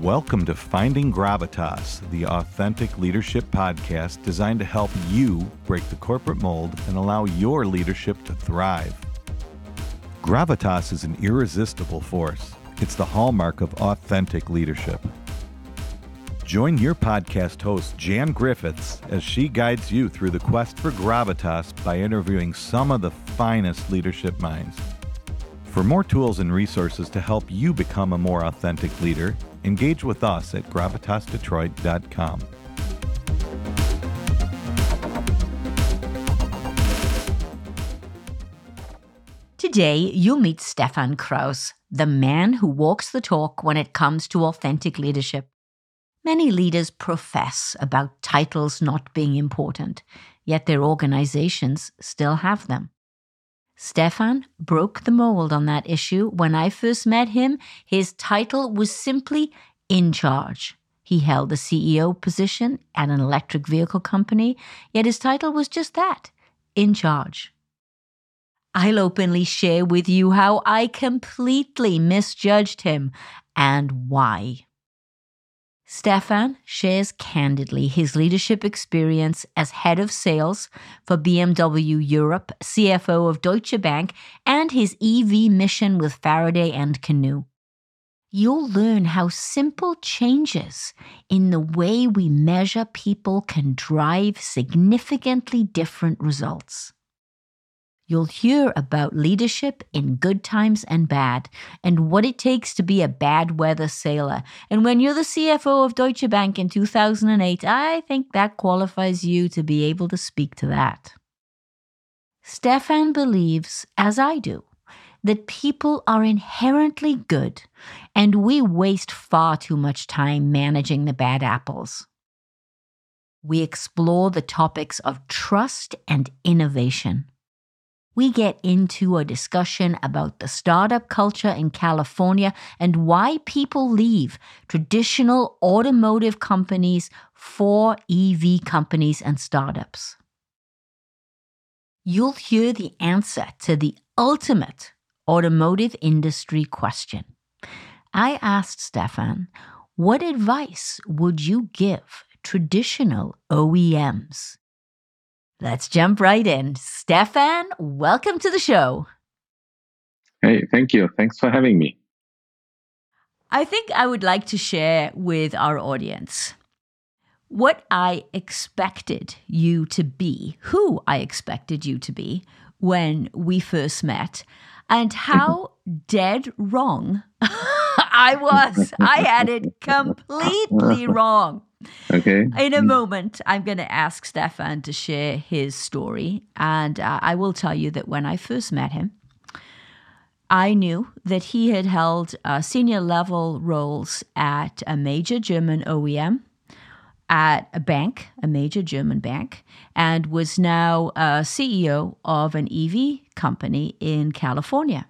Welcome to Finding Gravitas, the authentic leadership podcast designed to help you break the corporate mold and allow your leadership to thrive. Gravitas is an irresistible force. It's the hallmark of authentic leadership. Join your podcast host, Jan Griffiths, as she guides you through the quest for gravitas by interviewing some of the finest leadership minds. For more tools and resources to help you become a more authentic leader, engage with us at gravitasdetroit.com. Today, you'll meet Stefan Krause, the man who walks the talk when it comes to authentic leadership. Many leaders profess about titles not being important, yet their organizations still have them. Stefan broke the mold on that issue. When I first met him, his title was simply in charge. He held the CEO position at an electric vehicle company, yet his title was just that in charge. I'll openly share with you how I completely misjudged him and why. Stefan shares candidly his leadership experience as head of sales for BMW Europe, CFO of Deutsche Bank, and his EV mission with Faraday and Canoo. You'll learn how simple changes in the way we measure people can drive significantly different results. You'll hear about leadership in good times and bad, and what it takes to be a bad weather sailor. And when you're the CFO of Deutsche Bank in 2008, I think that qualifies you to be able to speak to that. Stefan believes, as I do, that people are inherently good, and we waste far too much time managing the bad apples. We explore the topics of trust and innovation we get into a discussion about the startup culture in California and why people leave traditional automotive companies for EV companies and startups. You'll hear the answer to the ultimate automotive industry question. I asked Stefan, what advice would you give traditional OEMs? Let's jump right in. Stefan, welcome to the show. Hey, thank you. Thanks for having me. I think I would like to share with our audience what I expected you to be, who I expected you to be when we first met, and mm-hmm. how dead wrong I was. I had it completely wrong. Okay. In a moment, I'm going to ask Stefan to share his story. And uh, I will tell you that when I first met him, I knew that he had held uh, senior level roles at a major German OEM, at a bank, a major German bank, and was now a CEO of an EV company in California.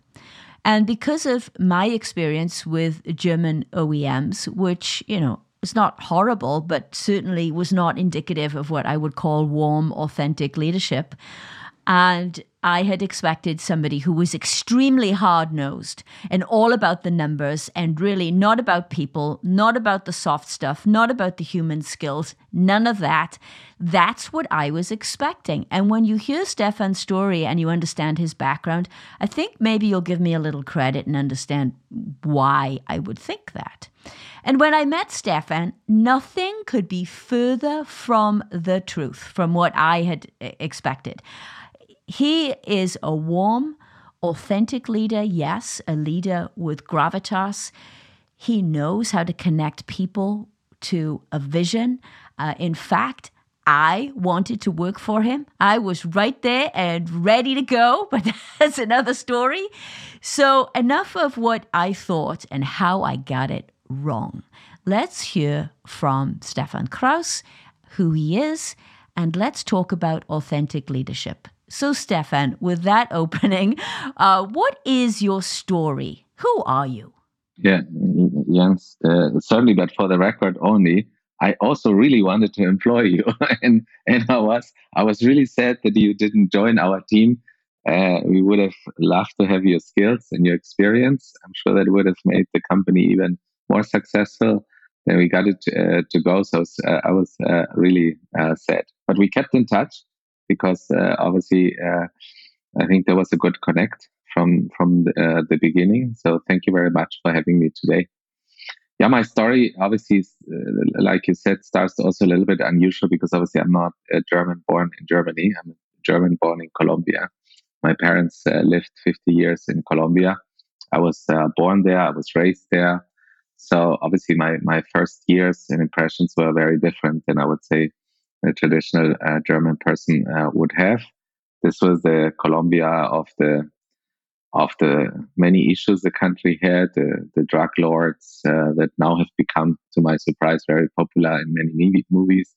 And because of my experience with German OEMs, which, you know, was not horrible, but certainly was not indicative of what I would call warm, authentic leadership. And I had expected somebody who was extremely hard nosed and all about the numbers and really not about people, not about the soft stuff, not about the human skills, none of that. That's what I was expecting. And when you hear Stefan's story and you understand his background, I think maybe you'll give me a little credit and understand why I would think that. And when I met Stefan, nothing could be further from the truth, from what I had expected. He is a warm, authentic leader, yes, a leader with gravitas. He knows how to connect people to a vision. Uh, in fact, I wanted to work for him. I was right there and ready to go, but that's another story. So, enough of what I thought and how I got it wrong. Let's hear from Stefan Krause, who he is, and let's talk about authentic leadership. So, Stefan, with that opening, uh, what is your story? Who are you? Yeah, Jens, uh, certainly, but for the record only, I also really wanted to employ you, and and I was I was really sad that you didn't join our team. Uh, we would have loved to have your skills and your experience. I'm sure that would have made the company even more successful. then we got it uh, to go. So uh, I was uh, really uh, sad, but we kept in touch because uh, obviously uh, I think there was a good connect from from the, the, beginning. So thank you very much for having me today. Yeah, my story obviously, is, uh, like you said, starts also a little bit unusual because obviously I'm not a German born in Germany. I'm German born in Colombia. My parents lived 50 years in Colombia. I was born there. I was raised there so obviously, my my first years and impressions were very different than I would say a traditional uh, German person uh, would have. This was the Colombia of the of the many issues the country had, the, the drug lords uh, that now have become, to my surprise, very popular in many movies,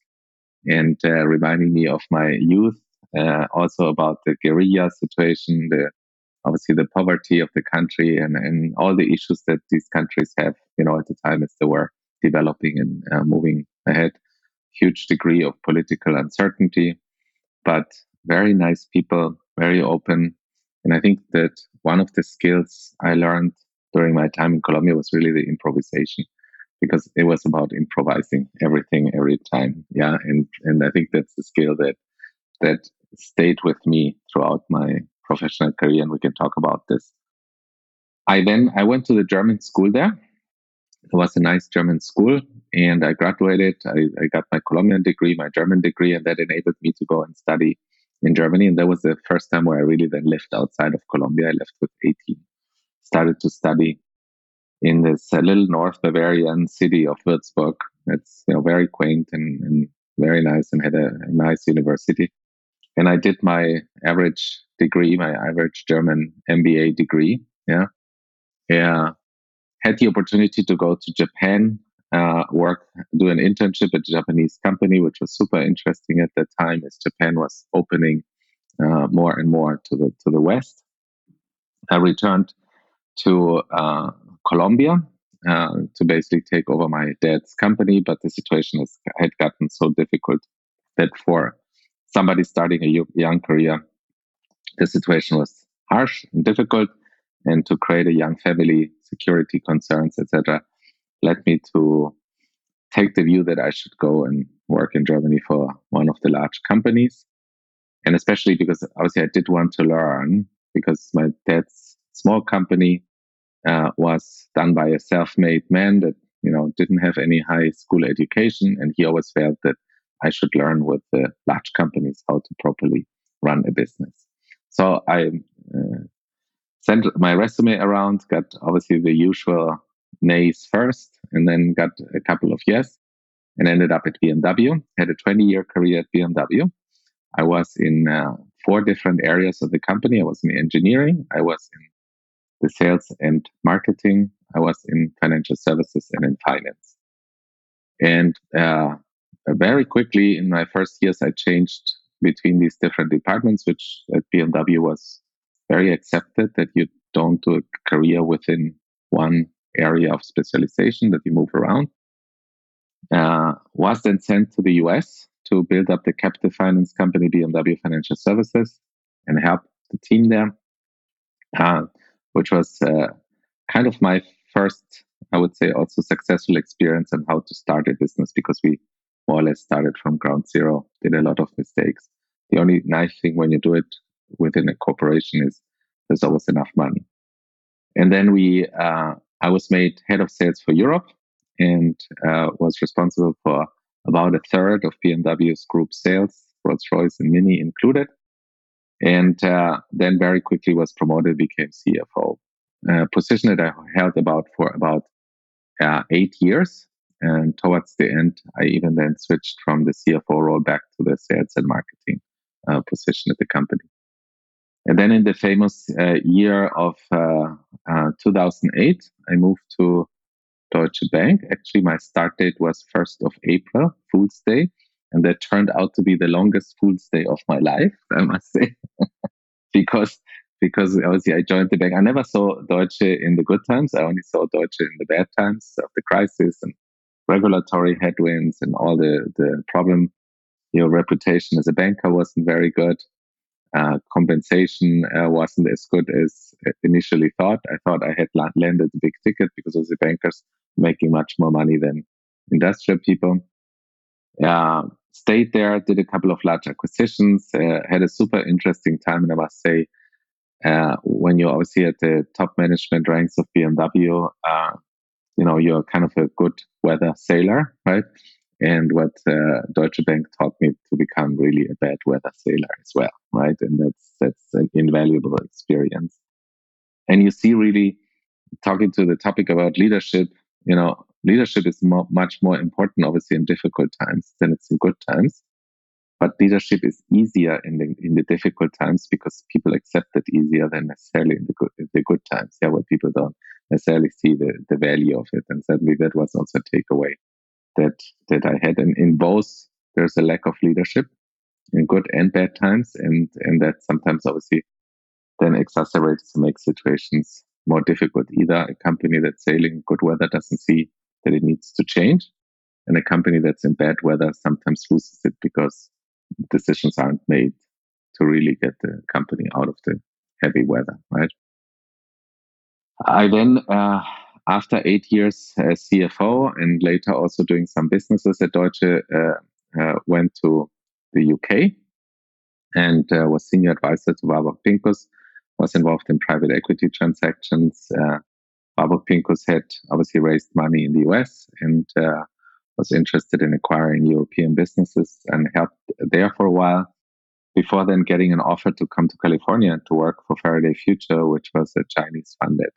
and uh, reminding me of my youth. Uh, also about the guerrilla situation, the obviously the poverty of the country and, and all the issues that these countries have, you know, at the time as they were developing and uh, moving ahead. Huge degree of political uncertainty, but very nice people, very open. And I think that one of the skills I learned during my time in Colombia was really the improvisation because it was about improvising everything every time. Yeah. And, and I think that's the skill that, that stayed with me throughout my professional career, and we can talk about this. I then I went to the German school there. It was a nice German school, and I graduated. I, I got my Colombian degree, my German degree, and that enabled me to go and study in Germany. And that was the first time where I really then lived outside of Colombia. I left with 18, started to study in this little North Bavarian city of Würzburg. It's you know very quaint and, and very nice, and had a, a nice university. And I did my average degree, my average German MBA degree. Yeah. Yeah. Had the opportunity to go to Japan, uh, work, do an internship at a Japanese company, which was super interesting at that time as Japan was opening uh, more and more to the, to the West. I returned to uh, Colombia uh, to basically take over my dad's company, but the situation has, had gotten so difficult that for somebody starting a young career, the situation was harsh and difficult. And to create a young family, security concerns, etc., led me to take the view that I should go and work in Germany for one of the large companies. And especially because obviously I did want to learn because my dad's small company uh, was done by a self-made man that you know didn't have any high school education, and he always felt that I should learn with the large companies how to properly run a business. So I uh, sent my resume around, got obviously the usual nays first, and then got a couple of yes, and ended up at BMW. Had a 20 year career at BMW. I was in uh, four different areas of the company. I was in engineering, I was in the sales and marketing, I was in financial services, and in finance. And uh, very quickly in my first years, I changed between these different departments, which at BMW was very accepted that you don't do a career within one area of specialization, that you move around. Uh, was then sent to the US to build up the captive finance company BMW Financial Services and help the team there, uh, which was uh, kind of my first, I would say, also successful experience on how to start a business because we more or less started from ground zero, did a lot of mistakes. The only nice thing when you do it within a corporation is there's always enough money. And then we, uh, I was made head of sales for Europe and uh, was responsible for about a third of BMW's group sales, Rolls Royce and Mini included. And uh, then very quickly was promoted, became CFO. Uh, position that I held about for about uh, eight years. And towards the end, I even then switched from the CFO role back to the sales and marketing uh, position at the company. And then in the famous uh, year of uh, uh 2008, I moved to Deutsche Bank. Actually, my start date was 1st of April, Fool's Day. And that turned out to be the longest Fool's Day of my life, I must say, because because obviously I joined the bank. I never saw Deutsche in the good times. I only saw Deutsche in the bad times of the crisis and regulatory headwinds and all the, the problem. Your reputation as a banker wasn't very good. Uh, compensation uh, wasn't as good as initially thought. I thought I had landed a big ticket because as a bankers making much more money than industrial people. Uh, stayed there, did a couple of large acquisitions, uh, had a super interesting time, and I must say, uh, when you're obviously at the top management ranks of BMW, you know you're kind of a good weather sailor, right? And what uh, Deutsche Bank taught me to become really a bad weather sailor as well, right? And that's that's an invaluable experience. And you see, really talking to the topic about leadership, you know, leadership is much more important, obviously, in difficult times than it's in good times. But leadership is easier in the in the difficult times because people accept it easier than necessarily in the good the good times. Yeah, where people don't necessarily see the, the value of it. And certainly that was also a takeaway that that I had. And in both, there's a lack of leadership in good and bad times, and and that sometimes obviously then exacerbates to make situations more difficult. Either a company that's sailing good weather doesn't see that it needs to change, and a company that's in bad weather sometimes loses it because decisions aren't made to really get the company out of the heavy weather, right? I then, uh, after eight years as CFO and later also doing some businesses at Deutsche, uh, uh, went to the UK and uh, was senior advisor to Warburg Pincus, was involved in private equity transactions. Uh, Warburg Pincus had obviously raised money in the US and uh, was interested in acquiring European businesses and helped there for a while before then getting an offer to come to California to work for Faraday Future, which was a Chinese funded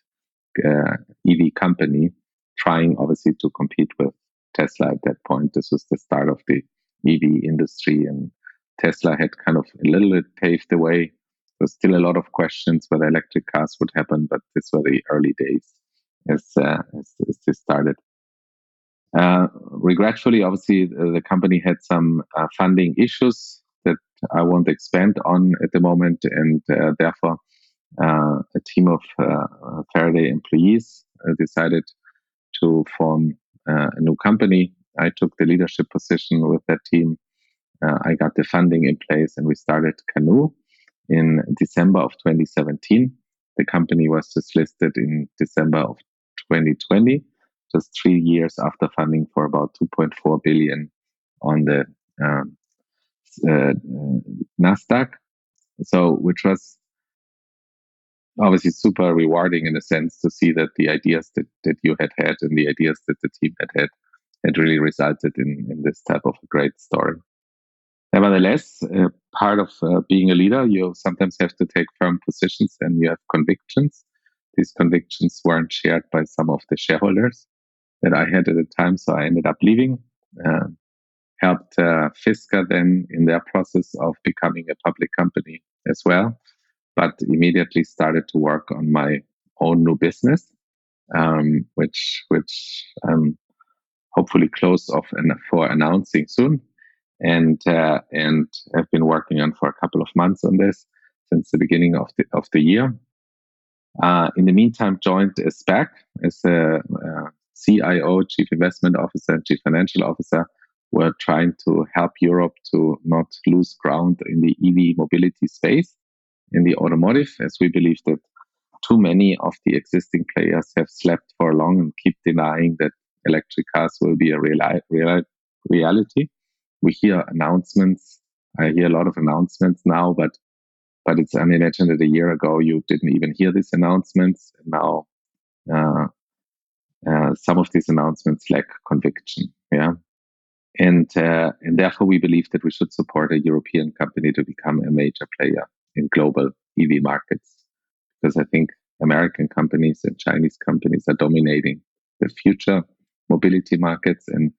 uh, EV company, trying obviously to compete with Tesla at that point. This was the start of the EV industry, and Tesla had kind of a little bit paved the way. There's still a lot of questions whether electric cars would happen, but this were the early days as, uh, as, as this started. Uh, regretfully, obviously, the company had some uh, funding issues that I won't expand on at the moment, and uh, therefore, a team of uh, Faraday employees decided to form a new company. I took the leadership position with that team. I got the funding in place, and we started Canoo in December of 2017. The company was just listed in December of 2020 just three years after funding for about 2.4 billion on the um, uh, Nasdaq. So, which was obviously super rewarding in a sense to see that the ideas that, that you had had and the ideas that the team had had had really resulted in, in this type of a great story. Nevertheless, uh, part of uh, being a leader, you sometimes have to take firm positions and you have convictions. These convictions weren't shared by some of the shareholders that I had at the time. So I ended up leaving, uh, helped Fisker then in their process of becoming a public company as well, but immediately started to work on my own new business, um, which which I'm hopefully close off and for announcing soon, and uh, and have been working on for a couple of months on this since the beginning of the of the year. Uh, in the meantime, joined a SPAC as a, uh, CIO, Chief Investment Officer, Chief Financial Officer. We're trying to help Europe to not lose ground in the EV mobility space in the automotive, as we believe that too many of the existing players have slept for long and keep denying that electric cars will be a real, real, reality. We hear announcements. I hear a lot of announcements now, but but it's unimagined that a year ago you didn't even hear these announcements. Now uh, uh, some of these announcements lack conviction. Yeah. And, uh, and therefore, we believe that we should support a European company to become a major player in global EV markets. Because I think American companies and Chinese companies are dominating the future mobility markets. And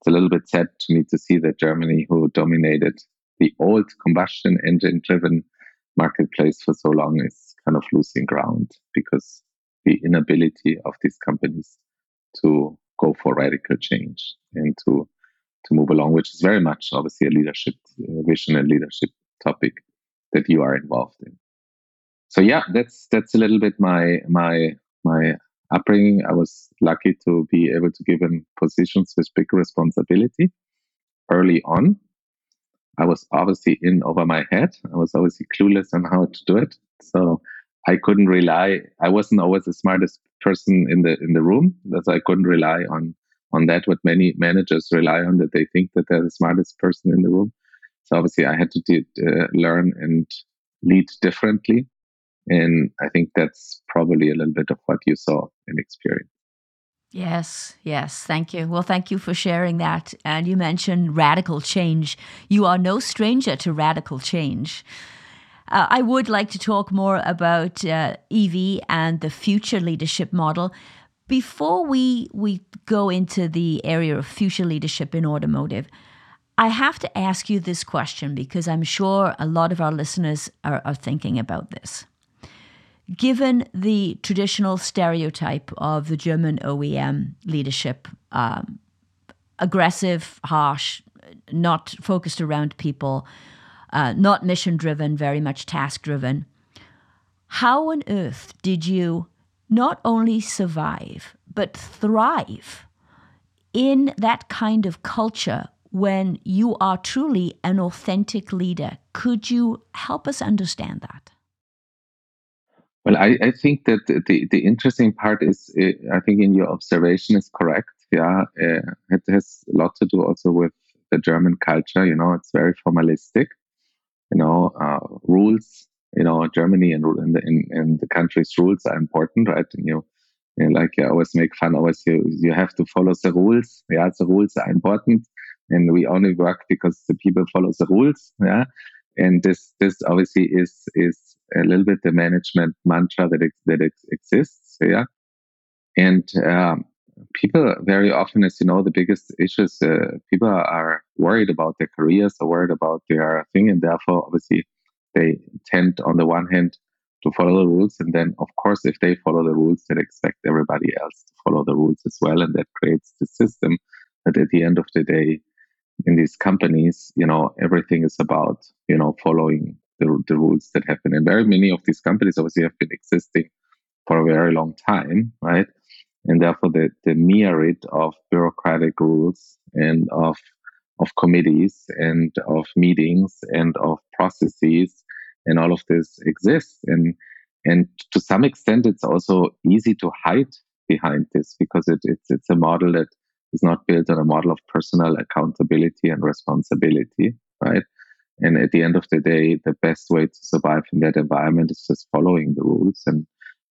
it's a little bit sad to me to see that Germany, who dominated the old combustion engine driven marketplace for so long, is kind of losing ground because the inability of these companies to go for radical change and to to move along, which is very much obviously a leadership uh, vision and leadership topic that you are involved in. So yeah, that's that's a little bit my my my upbringing. I was lucky to be able to give positions with big responsibility early on. I was obviously in over my head. I was obviously clueless on how to do it. So I couldn't rely. I wasn't always the smartest person in the in the room, so I couldn't rely on on that what many managers rely on that they think that they're the smartest person in the room. So obviously, I had to uh, learn and lead differently, and I think that's probably a little bit of what you saw and experienced. Yes, yes. Thank you. Well, thank you for sharing that. And you mentioned radical change. You are no stranger to radical change. Uh, I would like to talk more about uh, EV and the future leadership model. Before we, we go into the area of future leadership in automotive, I have to ask you this question because I'm sure a lot of our listeners are, are thinking about this. Given the traditional stereotype of the German OEM leadership, um, aggressive, harsh, not focused around people, uh, not mission driven, very much task driven. How on earth did you not only survive, but thrive in that kind of culture when you are truly an authentic leader? Could you help us understand that? Well, I, I think that the, the interesting part is, uh, I think in your observation is correct. Yeah, uh, it has a lot to do also with the German culture. You know, it's very formalistic you know, uh, rules, you know, Germany and in the, in, in the country's rules are important, right? And you, you know, like you always make fun, always you, you have to follow the rules. Yeah, the rules are important and we only work because the people follow the rules. Yeah. And this, this obviously is, is a little bit the management mantra that, it, that it exists. Yeah. And, um, people very often, as you know, the biggest issues uh, people are worried about their careers, are worried about their thing, and therefore, obviously, they tend, on the one hand, to follow the rules, and then, of course, if they follow the rules, they expect everybody else to follow the rules as well, and that creates the system that, at the end of the day, in these companies, you know, everything is about you know following the, the rules that happen, and very many of these companies obviously have been existing for a very long time, right? and therefore the, the myriad of bureaucratic rules and of of committees and of meetings and of processes and all of this exists and and to some extent it's also easy to hide behind this because it, it's it's a model that is not built on a model of personal accountability and responsibility right and at the end of the day the best way to survive in that environment is just following the rules and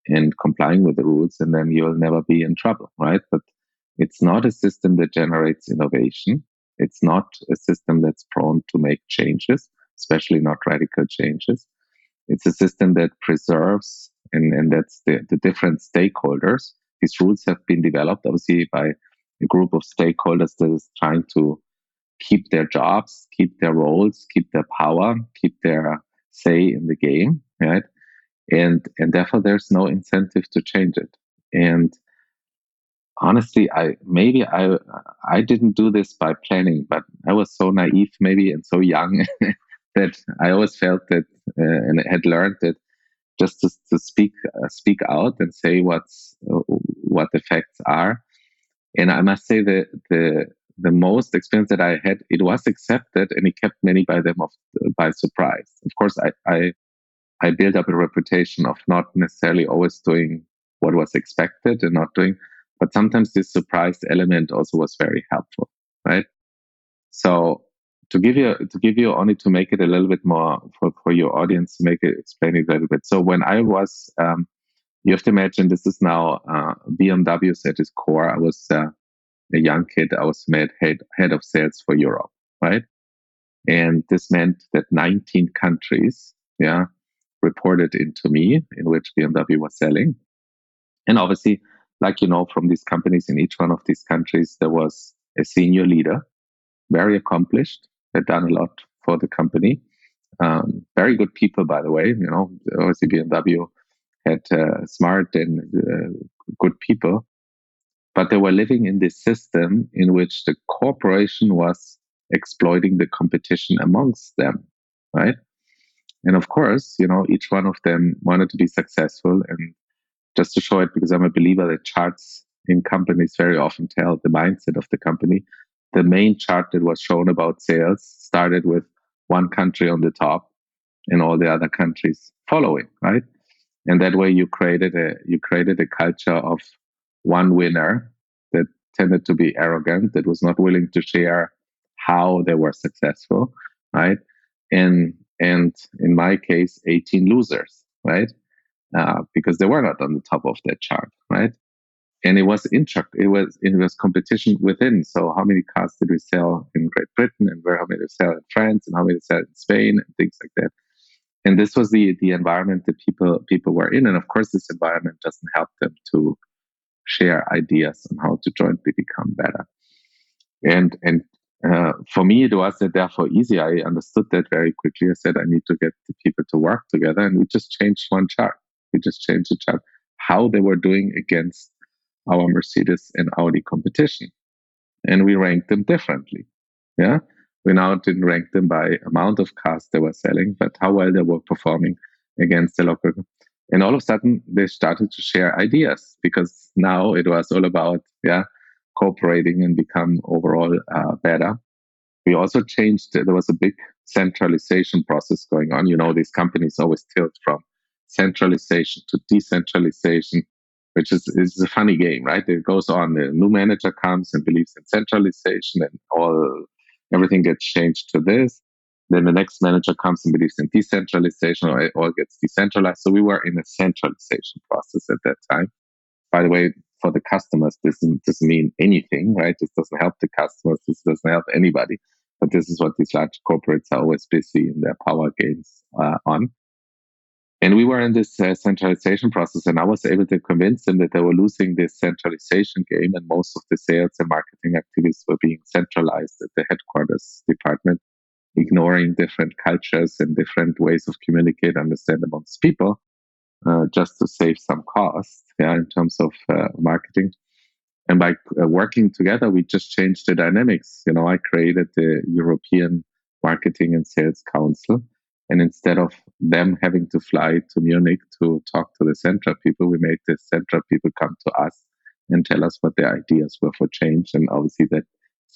and complying with the rules, and then you'll never be in trouble, right? But it's not a system that generates innovation. It's not a system that's prone to make changes, especially not radical changes. It's a system that preserves, and, and that's the, the different stakeholders. These rules have been developed, obviously, by a group of stakeholders that is trying to keep their jobs, keep their roles, keep their power, keep their say in the game, right? and and therefore there's no incentive to change it and honestly i maybe i i didn't do this by planning but i was so naive maybe and so young that i always felt that uh, and had learned that just to, to speak uh, speak out and say what's uh, what the facts are and i must say that the the most experience that i had it was accepted and it kept many by them of by surprise of course i i I built up a reputation of not necessarily always doing what was expected and not doing, but sometimes this surprise element also was very helpful, right? So to give you to give you only to make it a little bit more for, for your audience to make it explain it a little bit. So when I was, um, you have to imagine this is now uh, BMW's at its core. I was uh, a young kid. I was made head head of sales for Europe, right? And this meant that 19 countries, yeah, reported into me in which BMW was selling. And obviously, like you know, from these companies in each one of these countries, there was a senior leader, very accomplished, had done a lot for the company. Um, very good people, by the way. You know, obviously BMW had uh, smart and uh, good people, but they were living in this system in which the corporation was exploiting the competition amongst them, right? And of course, you know, each one of them wanted to be successful. And just to show it, because I'm a believer that charts in companies very often tell the mindset of the company. The main chart that was shown about sales started with one country on the top and all the other countries following, right? And that way you created a you created a culture of one winner that tended to be arrogant, that was not willing to share how they were successful, right? And and in my case, 18 losers, right? Uh, because they were not on the top of that chart, right? And it was intra, it was it was competition within. So how many cars did we sell in Great Britain, and where how many sell in France, and how many sell in Spain, and things like that. And this was the the environment that people people were in, and of course, this environment doesn't help them to share ideas on how to jointly become better. And and uh, for me, it was therefore easy. I understood that very quickly. I said, I need to get the people to work together. And we just changed one chart. We just changed the chart, how they were doing against our Mercedes and Audi competition. And we ranked them differently. Yeah. We now didn't rank them by amount of cars they were selling, but how well they were performing against the local. And all of a sudden, they started to share ideas because now it was all about, yeah, cooperating and become overall uh, better. We also changed, there was a big centralization process going on. You know, these companies always tilt from centralization to decentralization, which is, is a funny game, right? It goes on. The new manager comes and believes in centralization and all, everything gets changed to this. Then the next manager comes and believes in decentralization or it all gets decentralized. So we were in a centralization process at that time. By the way, for the customers, this doesn't mean anything, right? This doesn't help the customers. This doesn't help anybody. But this is what these large corporates are always busy in their power games uh, on. And we were in this uh, centralization process, and I was able to convince them that they were losing this centralization game, and most of the sales and marketing activities were being centralized at the headquarters department, ignoring different cultures and different ways of communicate, understand amongst people uh, just to save some cost yeah, in terms of uh, marketing. And by uh, working together, we just changed the dynamics. You know, I created the European Marketing and Sales Council. And instead of them having to fly to Munich to talk to the Centra people, we made the Centra people come to us and tell us what their ideas were for change. And obviously, that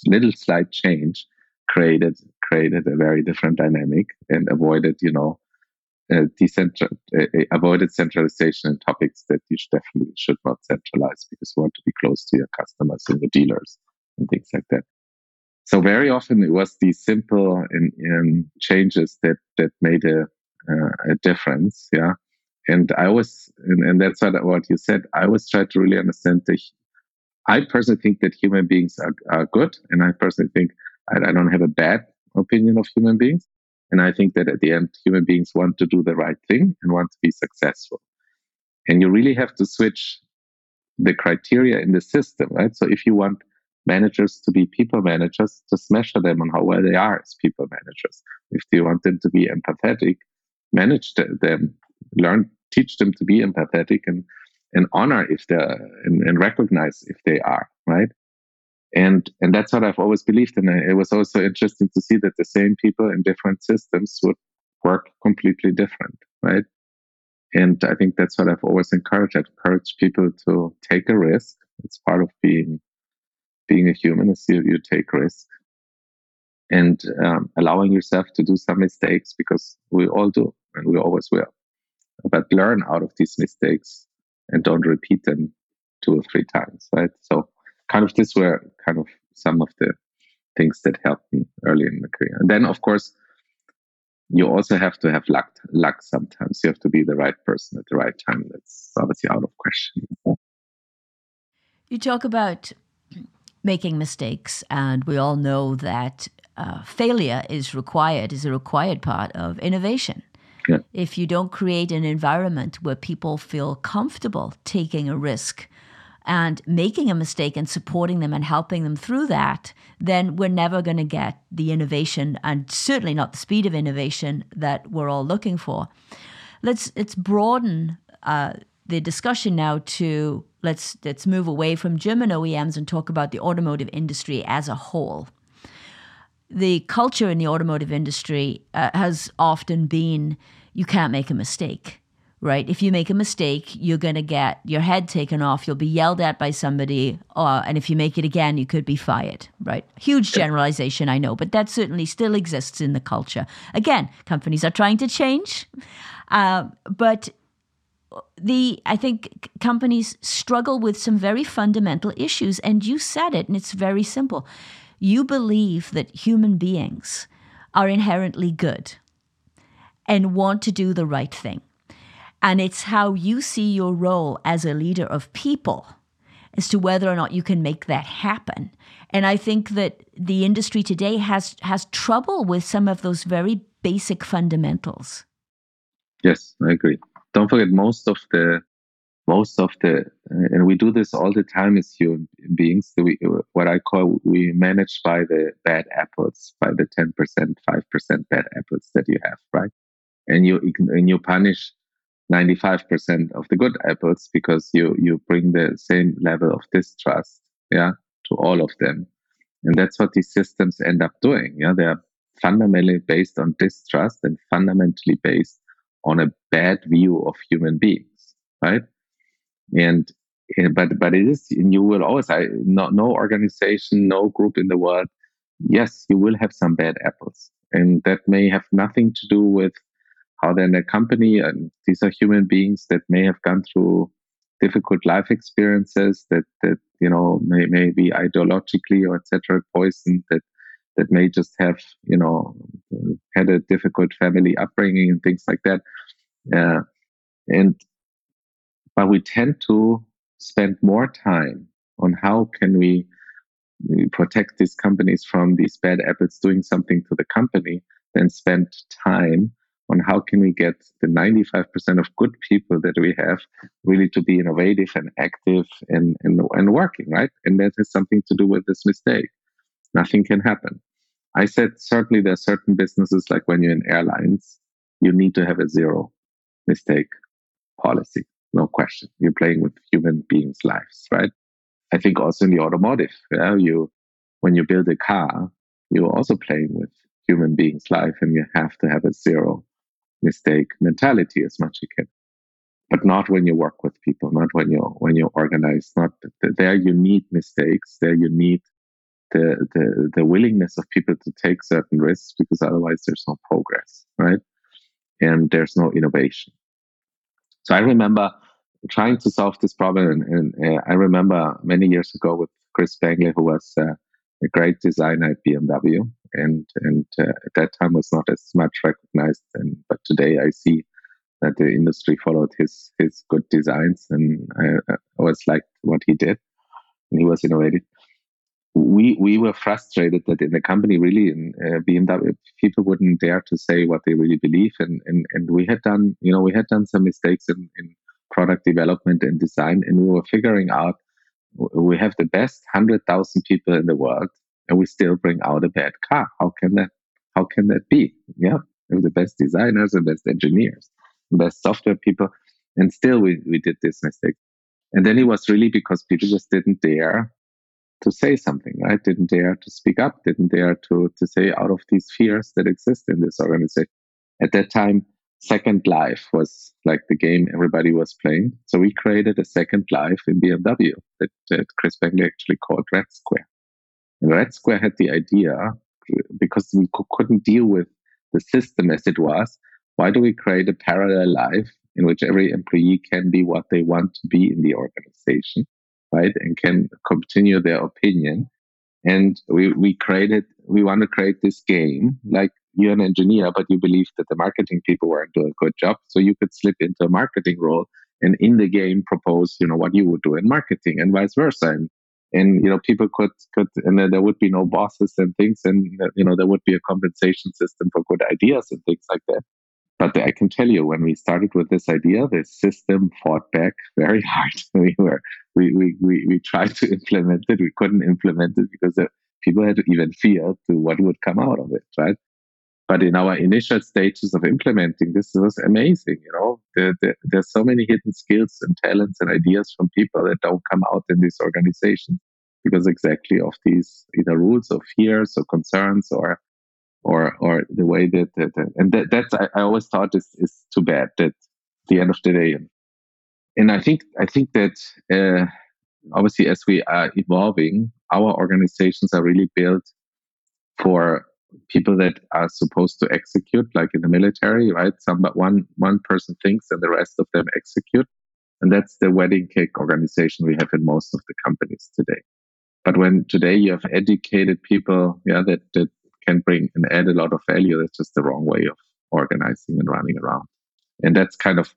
little slight change created created a very different dynamic and avoided, you know, uh, decentral, uh, uh, avoided centralization in topics that you should definitely should not centralize because you want to be close to your customers and your dealers and things like that. So very often it was these simple in, in changes that that made a Uh, a difference. Yeah, and I was, and, and that's what what you said. I always try to really understand the. I personally think that human beings are, are good, and I personally think I, I don't have a bad opinion of human beings. And I think that at the end, human beings want to do the right thing and want to be successful. And you really have to switch the criteria in the system, right? So if you want managers to be people managers, just measure them on how well they are as people managers. If you want them to be empathetic, manage them, learn, teach them to be empathetic and, and honor if they're, and, and recognize if they are, right? and and that's what I've always believed in. It was also interesting to see that the same people in different systems would work completely different, right? And I think that's what I've always encouraged. I've encouraged people to take a risk. It's part of being being a human is you, you take risk and um, allowing yourself to do some mistakes because we all do and we always will. But learn out of these mistakes and don't repeat them two or three times, right? So kind of this were kind of some of the things that helped me early in my career. And then, of course, you also have to have luck. Luck sometimes you have to be the right person at the right time. That's obviously out of question. You talk about making mistakes, and we all know that uh, failure is required, is a required part of innovation. Yeah. If you don't create an environment where people feel comfortable taking a risk, and making a mistake and supporting them and helping them through that, then we're never going to get the innovation and certainly not the speed of innovation that we're all looking for. Let's let's broaden uh, the discussion now to let's let's move away from German OEMs and talk about the automotive industry as a whole. The culture in the automotive industry uh, has often been you can't make a mistake right? If you make a mistake, you're going to get your head taken off. You'll be yelled at by somebody. Uh, and if you make it again, you could be fired, right? Huge generalization, I know, but that certainly still exists in the culture. Again, companies are trying to change. Uh, but the I think companies struggle with some very fundamental issues, and you said it, and it's very simple. You believe that human beings are inherently good and want to do the right thing. And it's how you see your role as a leader of people as to whether or not you can make that happen. And I think that the industry today has has trouble with some of those very basic fundamentals. Yes, I agree. Don't forget most of the most of the and we do this all the time as human beings we, what i call we manage by the bad apples by the 10% 5% bad apples that you have right? And you and you punish 95% of the good apples because you you bring the same level of distrust yeah to all of them. And that's what these systems end up doing yeah? They're fundamentally based on distrust and fundamentally based on a bad view of human beings right and but but it is and you will always I, no, no organization no group in the world yes you will have some bad apples. And that may have nothing to do with how then a company and these are human beings that may have gone through difficult life experiences that that you know may, may be ideologically or etc poisoned that that may just have you know had a difficult family upbringing and things like that. Uh, and but we tend to spend more time on how can we protect these companies from these bad apples doing something to the company than spend time on how can we get the 95% of good people that we have really to be innovative and active and, and, and working, right? And that has something to do with this mistake. Nothing can happen. I said certainly there are certain businesses like when you're in airlines, you need to have a zero mistake policy. No question. You're playing with human beings' lives, right? I think also in the automotive, yeah, you when you build a car, you're also playing with human beings' life and you have to have a zero mistake mentality as much as you can but not when you work with people not when you when you organize not there you need mistakes there you need the, the the willingness of people to take certain risks because otherwise there's no progress right and there's no innovation so i remember trying to solve this problem and, and uh, i remember many years ago with chris Bangle, who was uh, a great designer at bmw and and uh, at that time was not as much recognized. And but today I see that the industry followed his his good designs, and I, I always liked what he did, and he was innovative. We we were frustrated that in the company, really in uh, BMW, people wouldn't dare to say what they really believe, and and and we had done you know we had done some mistakes in in product development and design, and we were figuring out we have the best 100,000 people in the world and we still bring out a bad car. How can that? How can that be? Yeah, we have the best designers, the best engineers, the best software people, and still we we did this mistake. And then it was really because people just didn't dare to say something, right? Didn't dare to speak up, didn't dare to to say out of these fears that exist in this organization. At that time, Second Life was like the game everybody was playing. So we created a Second Life in BMW that, that Chris Bangle actually called Red Square. And Red Square had the idea because we couldn't deal with the system as it was. Why do we create a parallel life in which every employee can be what they want to be in the organization, right? And can continue their opinion. And we, we created, we want to create this game like you're an engineer, but you believe that the marketing people weren't doing a good job. So you could slip into a marketing role and in the game propose, you know, what you would do in marketing and vice versa. And and you know people could could and then there would be no bosses and things and you know there would be a compensation system for good ideas and things like that but i can tell you when we started with this idea the system fought back very hard. We were we we we, we tried to implement it. We couldn't implement it because people had to even fear to what would come out of it right? But in our initial stages of implementing this, was amazing. You know, there, there, there's so many hidden skills and talents and ideas from people that don't come out in this organization because exactly of these either rules or fears or concerns or or or the way that, that, that and that, that's I, I, always thought is is too bad that the end of the day and I think I think that uh, obviously as we are evolving our organizations are really built for people that are supposed to execute, like in the military, right? Some but one one person thinks and the rest of them execute. And that's the wedding cake organization we have in most of the companies today. But when today you have educated people, yeah, that, that can bring and add a lot of value, that's just the wrong way of organizing and running around. And that's kind of,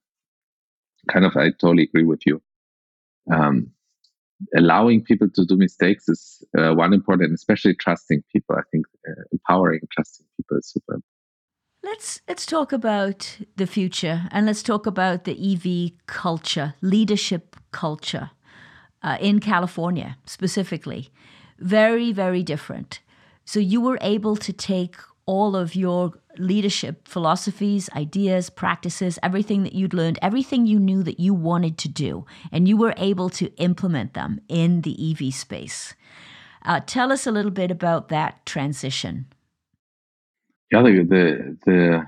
kind of, I totally agree with you. Um, allowing people to do mistakes is uh, one important, especially trusting people. I think uh, empowering, trusting people is super. Let's let's talk about the future and let's talk about the EV culture, leadership culture uh, in California specifically. Very very different. So you were able to take all of your leadership philosophies, ideas, practices, everything that you'd learned, everything you knew that you wanted to do, and you were able to implement them in the EV space. Uh, tell us a little bit about that transition. Yeah, the the, the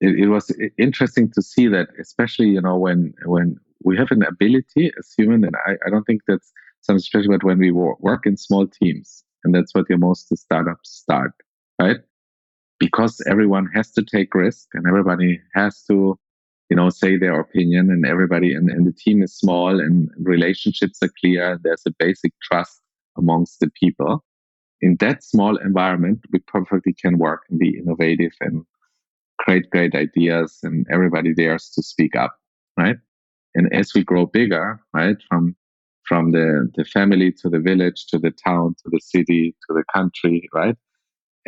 it, it, was interesting to see that, especially you know when when we have an ability as human, and I, I don't think that's something special, but when we work in small teams, and that's what your most startups start, right? because everyone has to take risk and everybody has to you know say their opinion and everybody and, and the team is small and relationships are clear there's a basic trust amongst the people in that small environment we perfectly can work and be innovative and create great ideas and everybody dares to speak up right and as we grow bigger right from from the the family to the village to the town to the city to the country right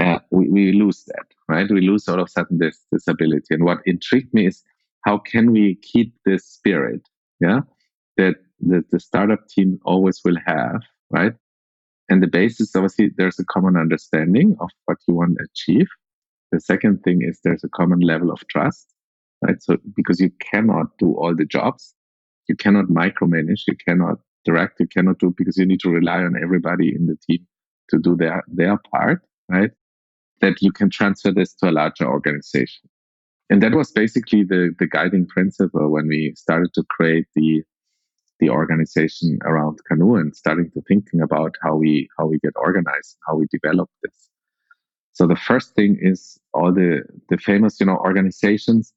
uh, we, we lose that, right? We lose all of a sudden this, this ability. And what intrigued me is how can we keep this spirit, yeah, that, that the startup team always will have, right? And the basis, obviously, there's a common understanding of what you want to achieve. The second thing is there's a common level of trust, right? So because you cannot do all the jobs, you cannot micromanage, you cannot direct, you cannot do because you need to rely on everybody in the team to do their their part, right? that you can transfer this to a larger organization. And that was basically the, the guiding principle when we started to create the the organization around Canoo and starting to thinking about how we how we get organized, how we develop this. So the first thing is all the the famous you know organizations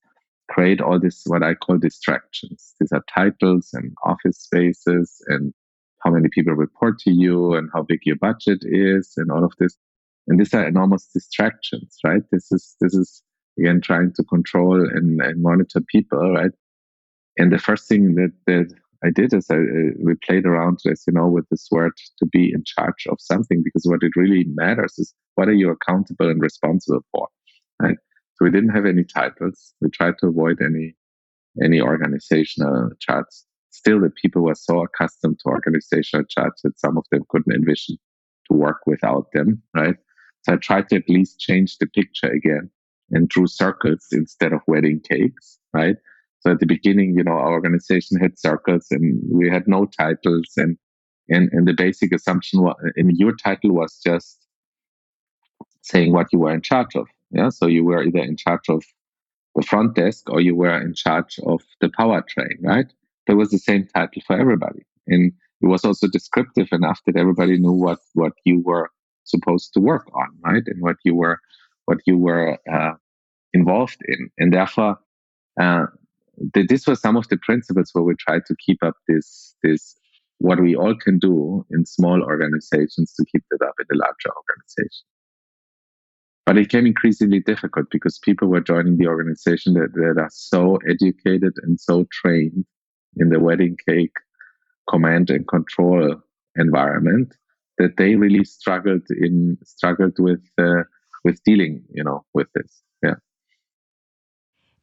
create all this what I call distractions. These are titles and office spaces and how many people report to you and how big your budget is and all of this and these are enormous distractions right this is this is again trying to control and, and monitor people right and the first thing that that I did is I, uh, we played around, as you know, with this word to be in charge of something because what it really matters is what are you accountable and responsible for, right? So we didn't have any titles. We tried to avoid any any organizational charts. Still, the people were so accustomed to organizational charts that some of them couldn't envision to work without them, right? So I tried to at least change the picture again and drew circles instead of wedding cakes, right? So at the beginning, you know, our organization had circles and we had no titles and and, and the basic assumption was, in your title was just saying what you were in charge of. Yeah. So you were either in charge of the front desk or you were in charge of the powertrain, right? There was the same title for everybody. And it was also descriptive enough that everybody knew what, what you were supposed to work on, right? And what you were what you were uh, involved in, and therefore, uh, this was some of the principles where we tried to keep up this this what we all can do in small organizations to keep it up in the larger organization. But it became increasingly difficult because people were joining the organization that, that are so educated and so trained in the wedding cake command and control environment that they really struggled in struggled with uh, with dealing, you know, with this.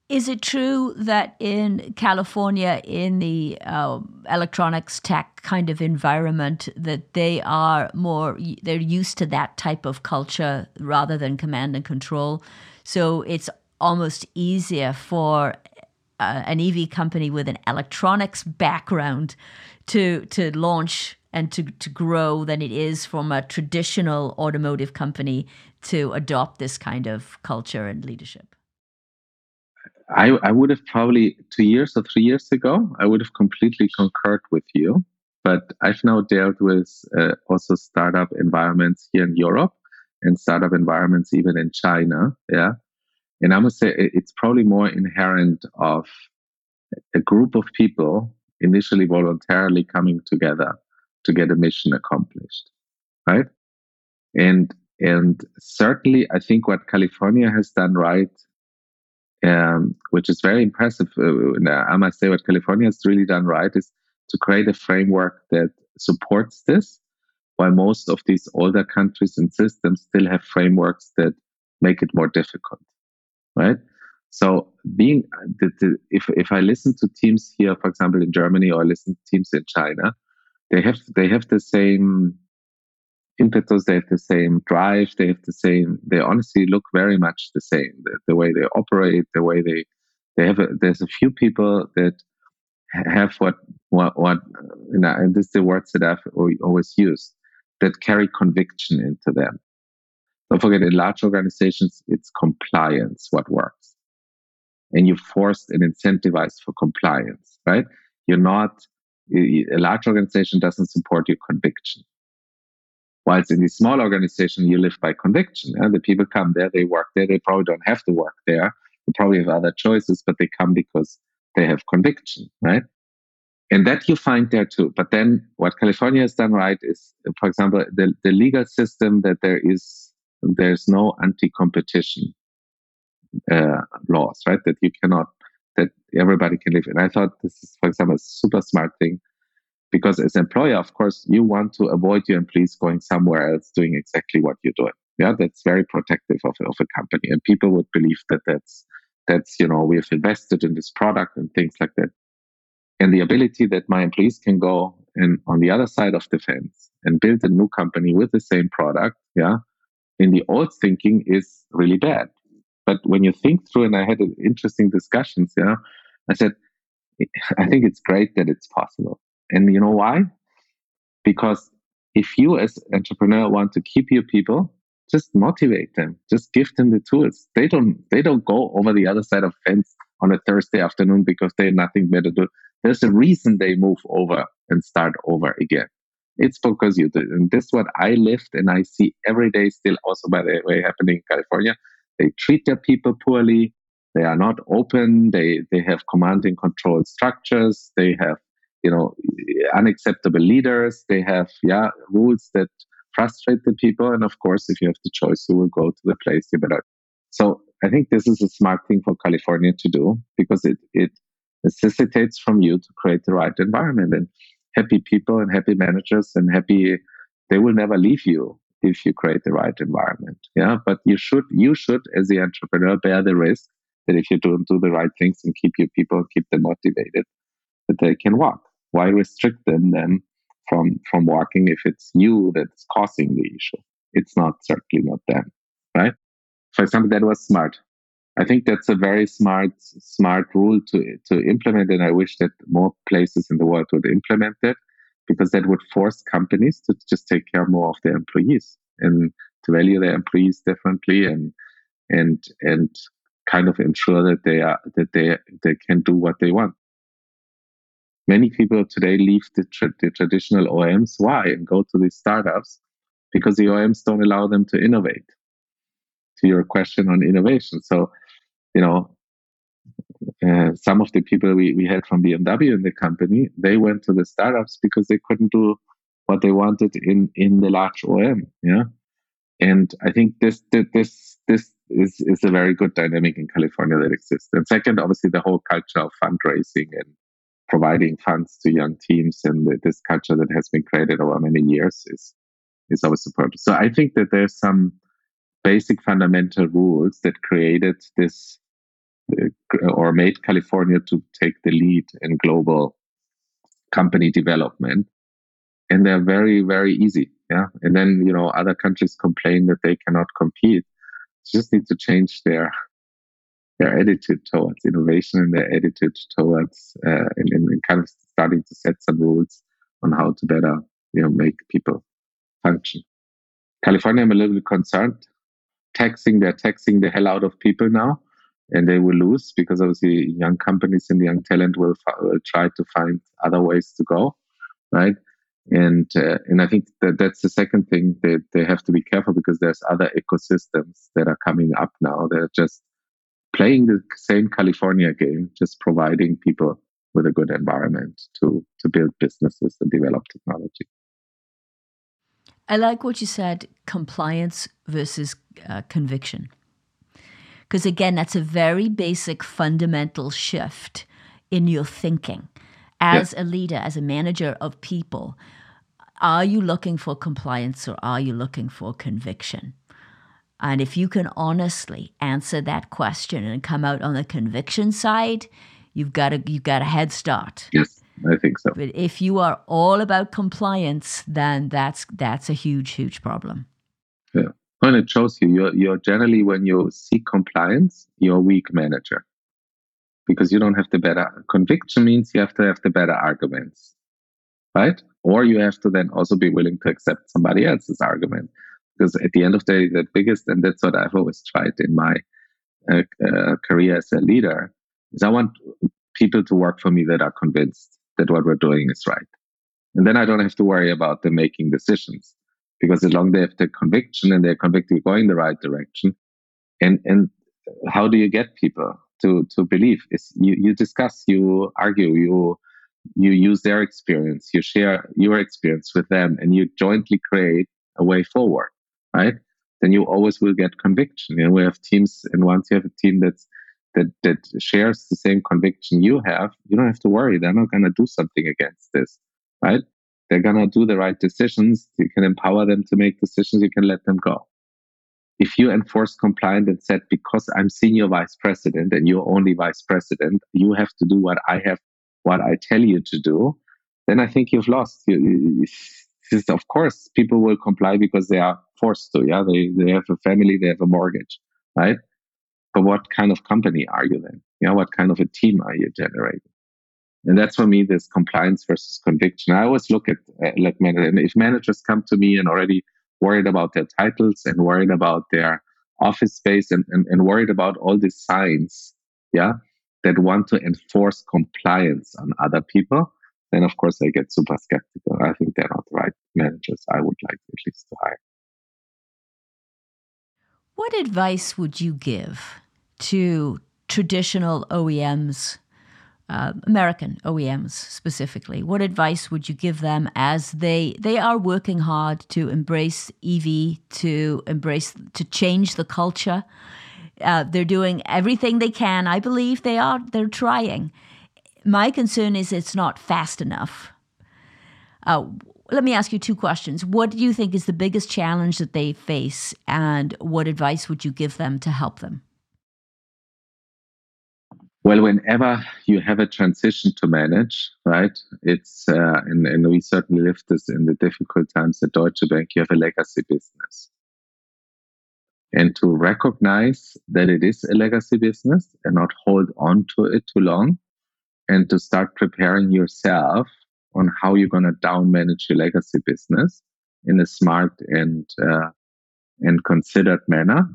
Is it true that in California, in the uh, electronics tech kind of environment, that they are more they're used to that type of culture rather than command and control? So it's almost easier for uh, an EV company with an electronics background to to launch and to, to grow than it is from a traditional automotive company to adopt this kind of culture and leadership? I, I would have probably two years or three years ago, I would have completely concurred with you. But I've now dealt with uh, also startup environments here in Europe. and startup environments, even in China. Yeah. And I must say it's probably more inherent of a group of people initially voluntarily coming together to get a mission accomplished. Right. And and certainly I think what California has done right, um, which is very impressive. Uh, I must say what California has really done right is to create a framework that supports this while most of these older countries and systems still have frameworks that make it more difficult, right? So being the, the, if if I listen to teams here, for example, in Germany, or I listen to teams in China, they have they have the same impetus, they have the same drive, they have the same. They honestly look very much the same. The, the way they operate, the way they they have. A, there's a few people that have what what what uh, you know, and this is the words that I've always used that carry conviction into them. Don't forget, in large organizations, it's compliance what works. And you're forced and incentivized for compliance, right? You're not, a large organization doesn't support your conviction. Whilst in the small organization, you live by conviction. And the people come there, they work there, they probably don't have to work there. They probably have other choices, but they come because they have conviction, right? and that you find there too. But then what California has done right is, for example, the, the legal system that there is, there's no anti-competition uh, laws, right? That you cannot, that everybody can live in. I thought this is, for example, a super smart thing because as employer, of course, you want to avoid your employees going somewhere else doing exactly what you're doing. Yeah, that's very protective of, of a company, and people would believe that that's that's you know we've invested in this product and things like that and the ability that my employees can go and on the other side of the fence and build a new company with the same product, yeah, in the old thinking is really bad. But when you think through, and I had interesting discussions, yeah, I said, I think it's great that it's possible. And you know why? Because if you as entrepreneur want to keep your people, just motivate them, just give them the tools. They don't they don't go over the other side of fence on a Thursday afternoon because they have nothing better to do. There's a reason they move over and start over again. It's because you did. And this is what I lived and I see every day still also by the way happening in California. They treat their people poorly. They are not open. They they have command and control structures. They have, you know, unacceptable leaders. They have yeah, rules that frustrate the people. And of course, if you have the choice, you will go to the place you better. So I think this is a smart thing for California to do because it it necessitates from you to create the right environment and happy people and happy managers and happy they will never leave you if you create the right environment yeah but you should you should as the entrepreneur bear the risk that if you don't do the right things and keep your people keep them motivated that they can walk why restrict them then from from walking if it's you that's causing the issue? It's not certainly not them right? For example that was smart. I think that's a very smart smart rule to to implement, and I wish that more places in the world would implement it because that would force companies to just take care more of their employees and to value their employees differently and and and kind of ensure that they are that they they can do what they want. Many people today leave the, tra- the traditional OEMs. Why? And go to these startups because the OEMs don't allow them to innovate. To your question on innovation, so you know, uh, some of the people we, we had from BMW in the company, they went to the startups because they couldn't do what they wanted in, in the large OEM. Yeah. And I think this, this, this is, is a very good dynamic in California that exists. And second, obviously the whole culture of fundraising and providing funds to young teams and this culture that has been created over many years is, is always supported. So I think that there's some basic fundamental rules that created this uh, or made California to take the lead in global company development. And they're very, very easy. Yeah. And then, you know, other countries complain that they cannot compete. Just need to change their their attitude towards innovation and their attitude towards uh, and, and kind of starting to set some rules on how to better, you know, make people function. California, I'm a little bit concerned. Taxing, they're taxing the hell out of people now and they will lose because obviously young companies and young talent will, will try to find other ways to go, right? And uh, and I think that that's the second thing that they have to be careful because there's other ecosystems that are coming up now. They're just playing the same California game, just providing people with a good environment to to build businesses and develop technology. I like what you said: compliance versus uh, conviction. Because again, that's a very basic, fundamental shift in your thinking as a leader, as a manager of people, are you looking for compliance or are you looking for conviction? And if you can honestly answer that question and come out on the conviction side, you've got a you've got a head start. Yes, I think so. But if you are all about compliance, then that's that's a huge, huge problem. Yeah. And it shows you you're you're generally when you seek compliance, you're a weak manager because you don't have the better conviction means you have to have the better arguments right or you have to then also be willing to accept somebody else's argument because at the end of the day the biggest and that's what i've always tried in my uh, uh, career as a leader is i want people to work for me that are convinced that what we're doing is right. And then i don't have to worry about them making decisions because as long as they have the conviction and they're convicted going the right direction and and how do you get people to to believe? Is you you discuss you argue you you use their experience you share your experience with them and you jointly create a way forward right? Then you always will get conviction. You know we have teams and once you have a team that's that that shares the same conviction you have you don't have to worry. They're not going to do something against this right? They're going to do the right decisions. You can empower them to make decisions. You can let them go. If you enforce compliance and said because i'm senior vice president and you're only vice president you have to do what i have what i tell you to do then i think you've lost. You, of course people will comply because they are forced to yeah? They, they have a family they have a mortgage right? But what kind of company are you then? Yeah what kind of a team are you generating? And that's for me this compliance versus conviction. I always look at uh, like managers and if managers come to me and already worried about their titles and worried about their office space and, and, and worried about all these signs, yeah, that want to enforce compliance on other people, then of course I get super skeptical. I think they're not the right managers I would like at least to hire. What advice would you give to traditional OEMs uh, American OEMs specifically, what advice would you give them as they they are working hard to embrace EV, to embrace to change the culture? Uh, they're doing everything they can. I believe they are. They're trying. My concern is it's not fast enough. Uh, let me ask you two questions. What do you think is the biggest challenge that they face, and what advice would you give them to help them? Well, whenever you have a transition to manage, right? It's uh, and, and we certainly lived this in the difficult times at Deutsche Bank. You have a legacy business, and to recognize that it is a legacy business and not hold on to it too long, and to start preparing yourself on how you're going to down manage your legacy business in a smart and uh, and considered manner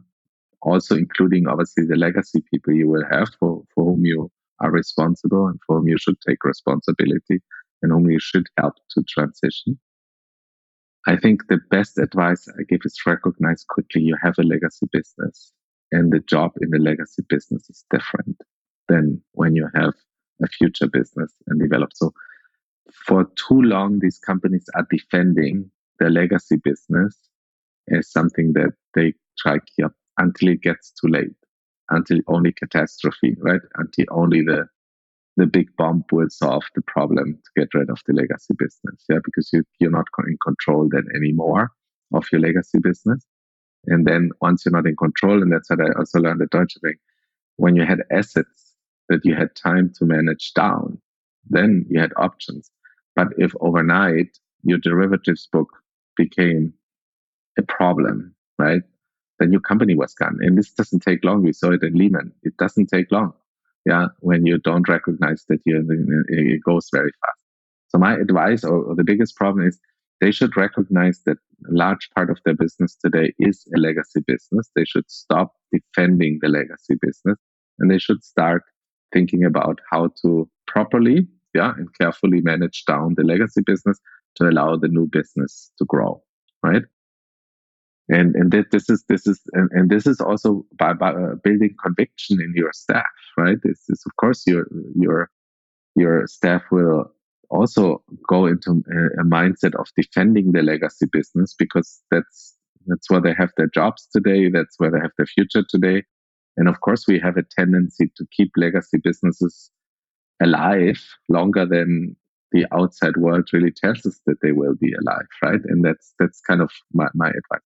also including obviously the legacy people you will have for, for whom you are responsible and for whom you should take responsibility and whom you should help to transition. I think the best advice I give is recognize quickly you have a legacy business and the job in the legacy business is different than when you have a future business and develop. So for too long, these companies are defending their legacy business as something that they try to keep until it gets too late, until only catastrophe, right? Until only the the big bump will solve the problem to get rid of the legacy business. Yeah, because you you're not in control then anymore of your legacy business. And then once you're not in control, and that's what I also learned at Deutsche Bank, when you had assets that you had time to manage down, then you had options. But if overnight your derivatives book became a problem, right? the new company was gone. And this doesn't take long. We saw it in Lehman. It doesn't take long. Yeah, when you don't recognize that you it goes very fast. So my advice, or, or the biggest problem is, they should recognize that a large part of their business today is a legacy business. They should stop defending the legacy business, and they should start thinking about how to properly, yeah, and carefully manage down the legacy business to allow the new business to grow, right? And and this is this is and, and this is also by, by uh, building conviction in your staff, right? This is of course your your your staff will also go into a, a mindset of defending the legacy business because that's that's where they have their jobs today. That's where they have their future today. And of course, we have a tendency to keep legacy businesses alive longer than the outside world really tells us that they will be alive, right? And that's that's kind of my, my advice.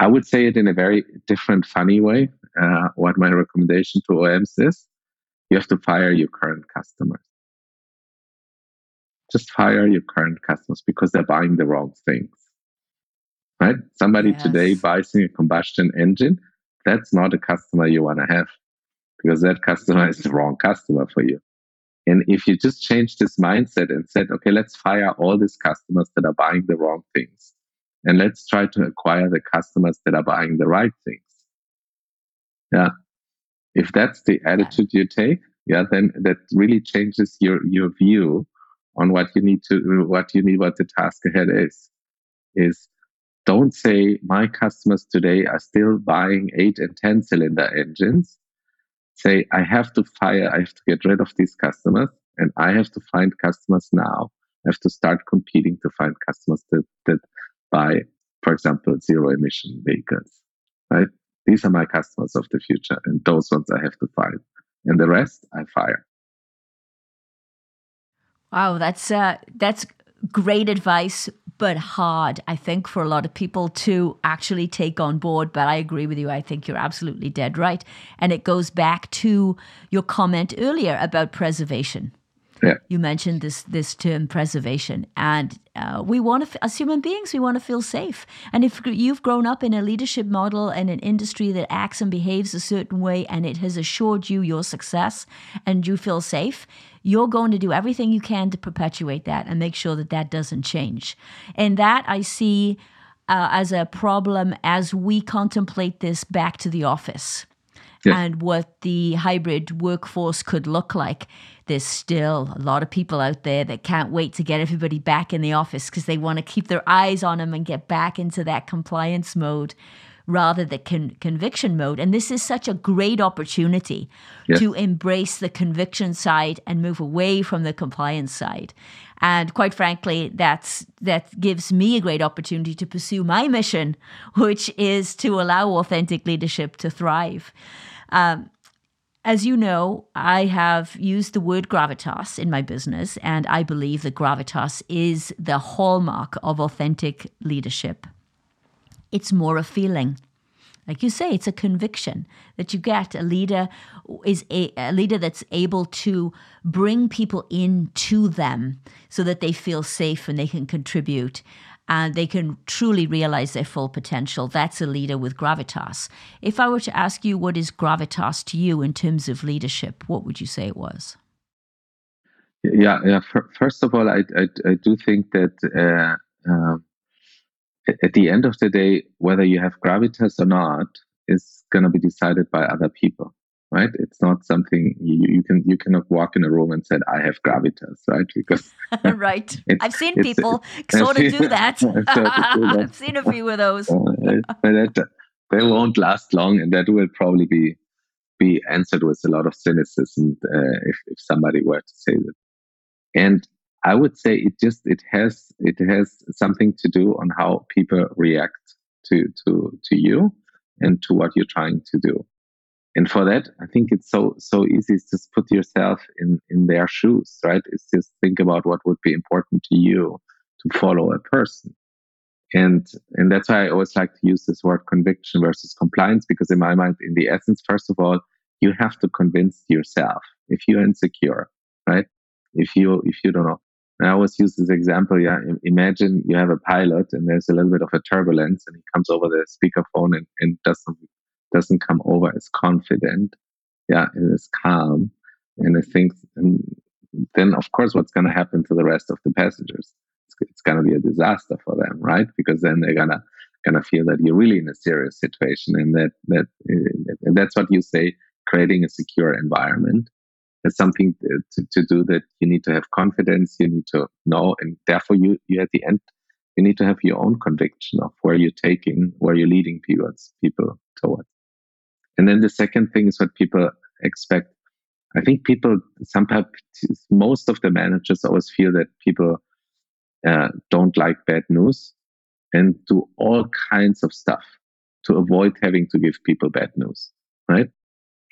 I would say it in a very different, funny way. Uh, what my recommendation to OEMs is: you have to fire your current customers. Just fire your current customers because they're buying the wrong things. Right? Somebody yes. today buys a combustion engine. That's not a customer you want to have because that customer is the wrong customer for you. And if you just change this mindset and said, okay, let's fire all these customers that are buying the wrong things and let's try to acquire the customers that are buying the right things. Yeah. If that's the attitude you take, yeah, then that really changes your, your view on what you need to, what you need, what the task ahead is, is don't say my customers today are still buying eight and 10 cylinder engines say, I have to fire, I have to get rid of these customers, and I have to find customers now. I have to start competing to find customers that, that buy, for example, zero emission vehicles, right? These are my customers of the future, and those ones I have to find. And the rest I fire. Wow, that's uh, that's great advice but hard, I think, for a lot of people to actually take on board. But I agree with you. I think you're absolutely dead right. And it goes back to your comment earlier about preservation. Yeah. You mentioned this this term preservation, and uh, we want to, as human beings, we want to feel safe. And if you've grown up in a leadership model and an industry that acts and behaves a certain way, and it has assured you your success, and you feel safe, you're going to do everything you can to perpetuate that and make sure that that doesn't change. And that I see uh, as a problem as we contemplate this back to the office and what the hybrid workforce could look like. There's still a lot of people out there that can't wait to get everybody back in the office because they want to keep their eyes on them and get back into that compliance mode rather than con- conviction mode. And this is such a great opportunity yes. to embrace the conviction side and move away from the compliance side. And quite frankly, that's that gives me a great opportunity to pursue my mission, which is to allow authentic leadership to thrive. Um, as you know, I have used the word gravitas in my business, and I believe that gravitas is the hallmark of authentic leadership. It's more a feeling. Like you say, it's a conviction that you get. A leader is a, a leader that's able to bring people into them so that they feel safe and they can contribute and they can truly realize their full potential. That's a leader with gravitas. If I were to ask you what is gravitas to you in terms of leadership, what would you say it was? Yeah, yeah. First of all, I I, I do think that uh, uh, at the end of the day, whether you have gravitas or not is going to be decided by other people right? It's not something you, you can you cannot walk in a room and said I have gravitas, right? Because right, I've seen people sort of do that. I've seen a few of those. uh, that, they won't last long, and that will probably be be answered with a lot of cynicism uh, if if somebody were to say that. And I would say it just it has it has something to do on how people react to to to you and to what you're trying to do and for that i think it's so so easy to just put yourself in in their shoes right? It's just think about what would be important to you to follow a person. And and that's why i always like to use this word conviction versus compliance because in my mind in the essence first of all you have to convince yourself if you're insecure right? If you if you don't know. And I always use this example. Yeah, imagine you have a pilot and there's a little bit of a turbulence, and he comes over the speakerphone and, and does some doesn't come over as confident, yeah, and is calm, and I think, and then of course, what's going to happen to the rest of the passengers? It's, it's going to be a disaster for them, right? Because then they're gonna gonna feel that you're really in a serious situation, and that that eh, and that's what you say, creating a secure environment. has something eh, to, to do that you need to have confidence, you need to know, and therefore you, you at the end, you need to have your own conviction of where you're taking, where you're leading people, people towards. And then the second thing is what people expect. I think people sometimes, most of the managers always feel that people uh, don't like bad news and do all kinds of stuff to avoid having to give people bad news, right?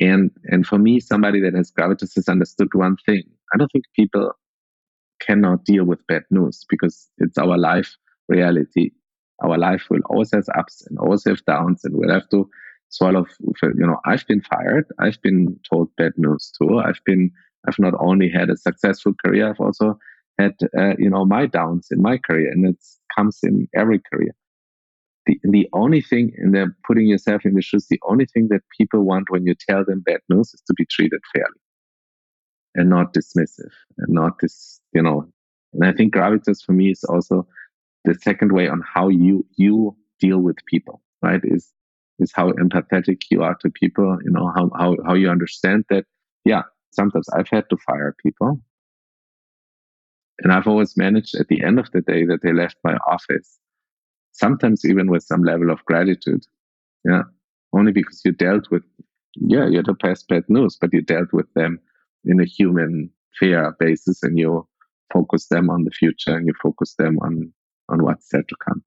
And and for me, somebody that has gravitas has understood one thing. I don't think people cannot deal with bad news because it's our life reality. Our life will always have ups and always have downs, and we'll have to swallow. You know, I've been fired. I've been told bad news too. I've been. I've not only had a successful career. I've also had uh, you know my downs in my career, and it comes in every career the, the only thing, and they're putting yourself in the shoes, the only thing that people want when you tell them bad news is to be treated fairly and not dismissive and not this, you know. And I think gravitas for me is also the second way on how you you deal with people, right? Is is how empathetic you are to people, you know, how how how you understand that, yeah, sometimes I've had to fire people. And I've always managed at the end of the day that they left my office sometimes even with some level of gratitude. Yeah. Only because you dealt with, yeah, you had to pass bad news, but you dealt with them in a human, fair basis and you focus them on the future and you focus them on, on what's there to come.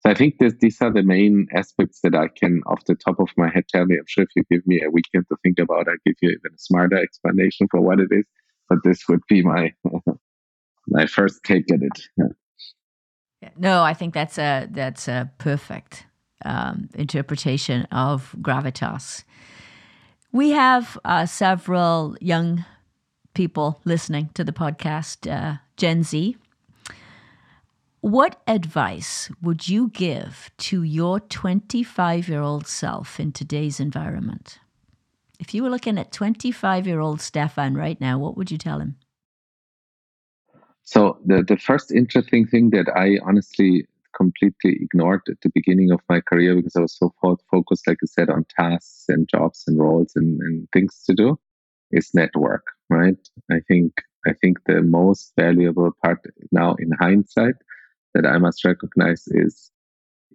So I think this, these are the main aspects that I can, off the top of my head, tell me. I'm sure if you give me a weekend to think about, I'll give you even a smarter explanation for what it is. But this would be my my first take at it. Yeah. No, I think that's a that's a perfect um, interpretation of gravitas. We have uh, several young people listening to the podcast, uh, Gen Z. What advice would you give to your 25 year old self in today's environment? If you were looking at 25 year old Stefan right now, what would you tell him? So the, the first interesting thing that I honestly completely ignored at the beginning of my career because I was so focused, like I said, on tasks and jobs and roles and, and things to do is network, right? I think I think the most valuable part now in hindsight that I must recognize is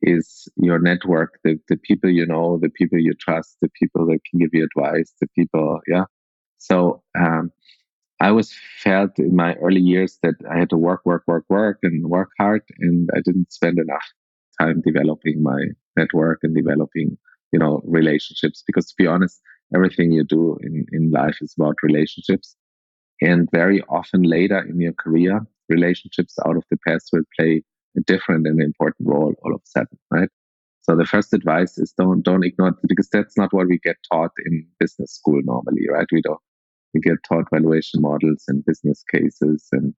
is your network, the, the people you know, the people you trust, the people that can give you advice, the people, yeah. So um, I always felt in my early years that I had to work, work, work, work, and work hard, and I didn't spend enough time developing my network and developing, you know, relationships. Because to be honest, everything you do in, in life is about relationships. And very often later in your career, relationships out of the past will play a different and important role all of a sudden, right? So the first advice is don't don't ignore because that's not what we get taught in business school normally, right? We don't we get taught valuation models and business cases and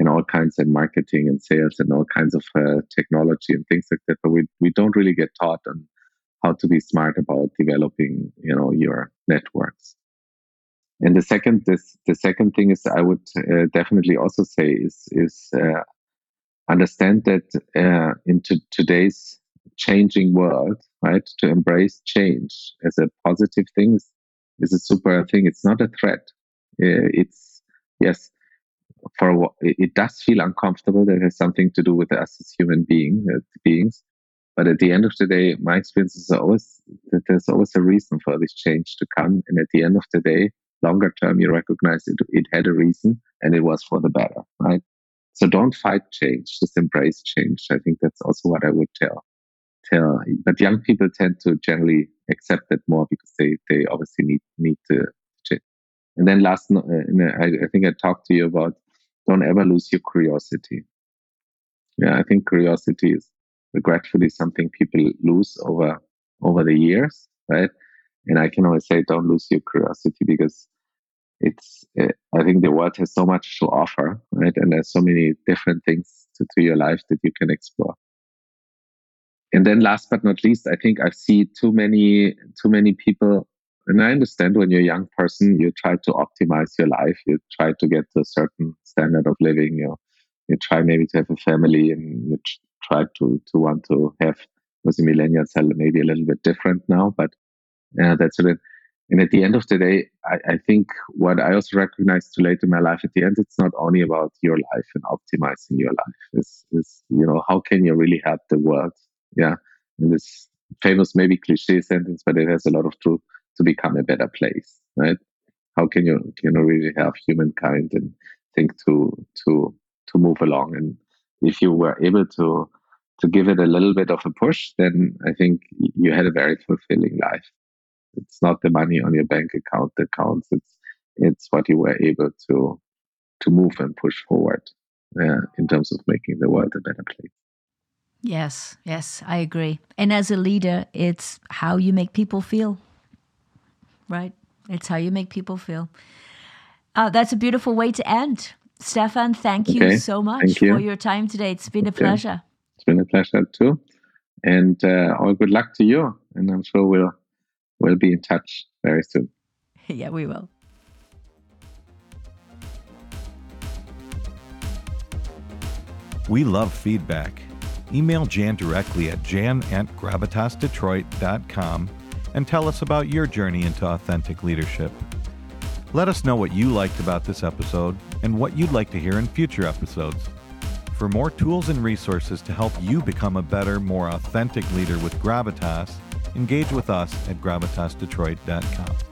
and all kinds of marketing and sales and all kinds of uh, technology and things like that. But we, we don't really get taught on how to be smart about developing, you know, your networks. And the second, this, the second thing is I would uh, definitely also say is, is uh, understand that uh, in today's changing world, right, to embrace change as a positive thing is is a super thing. It's not a threat. Uh, it's yes, for it does feel uncomfortable. That has something to do with us as human being uh, beings. But at the end of the day, my experience is always that there's always a reason for this change to come. And at the end of the day, longer term, you recognize it, it had a reason and it was for the better, right? So don't fight change, just embrace change. I think that's also what I would tell tell. But young people tend to generally accept that more because they they obviously need need to change. And then last, uh, I, I think I talked to you about don't ever lose your curiosity. Yeah, I think curiosity is regretfully something people lose over over the years, right? And I can always say, don't lose your curiosity because it's. Uh, I think the world has so much to offer, right? And there's so many different things to, to your life that you can explore and then last but not least, I think I see too many too many people. And I understand when you're a young person, you try to optimize your life. You try to get to a certain standard of living. You you try maybe to have a family, and you try to to want to have. Was the millennials maybe a little bit different now, but uh, that's a bit. And at the end of the day, I, I think what I also recognized too late in my life, at the end, it's not only about your life and optimizing your life. It's, it's you know, how can you really help the world? Yeah. In this famous, maybe cliche sentence, but it has a lot of truth to become a better place, right? How can you, you know, really help humankind and think to, to, to move along? And if you were able to, to give it a little bit of a push, then I think you had a very fulfilling life. It's not the money on your bank account that counts. It's it's what you were able to to move and push forward uh, in terms of making the world a better place. Yes, yes, I agree. And as a leader, it's how you make people feel. Right? It's how you make people feel. Uh, that's a beautiful way to end. Stefan, thank you okay. so much you. for your time today. It's been a okay. pleasure. It's been a pleasure too. And uh, all good luck to you. And I'm sure we'll we'll be in touch very soon. yeah, we will. We love feedback. Email Jan directly at jan at gravitasdetroit.com and tell us about your journey into authentic leadership. Let us know what you liked about this episode and what you'd like to hear in future episodes. For more tools and resources to help you become a better, more authentic leader with Gravitas, engage with us at gravitasdetroit.com.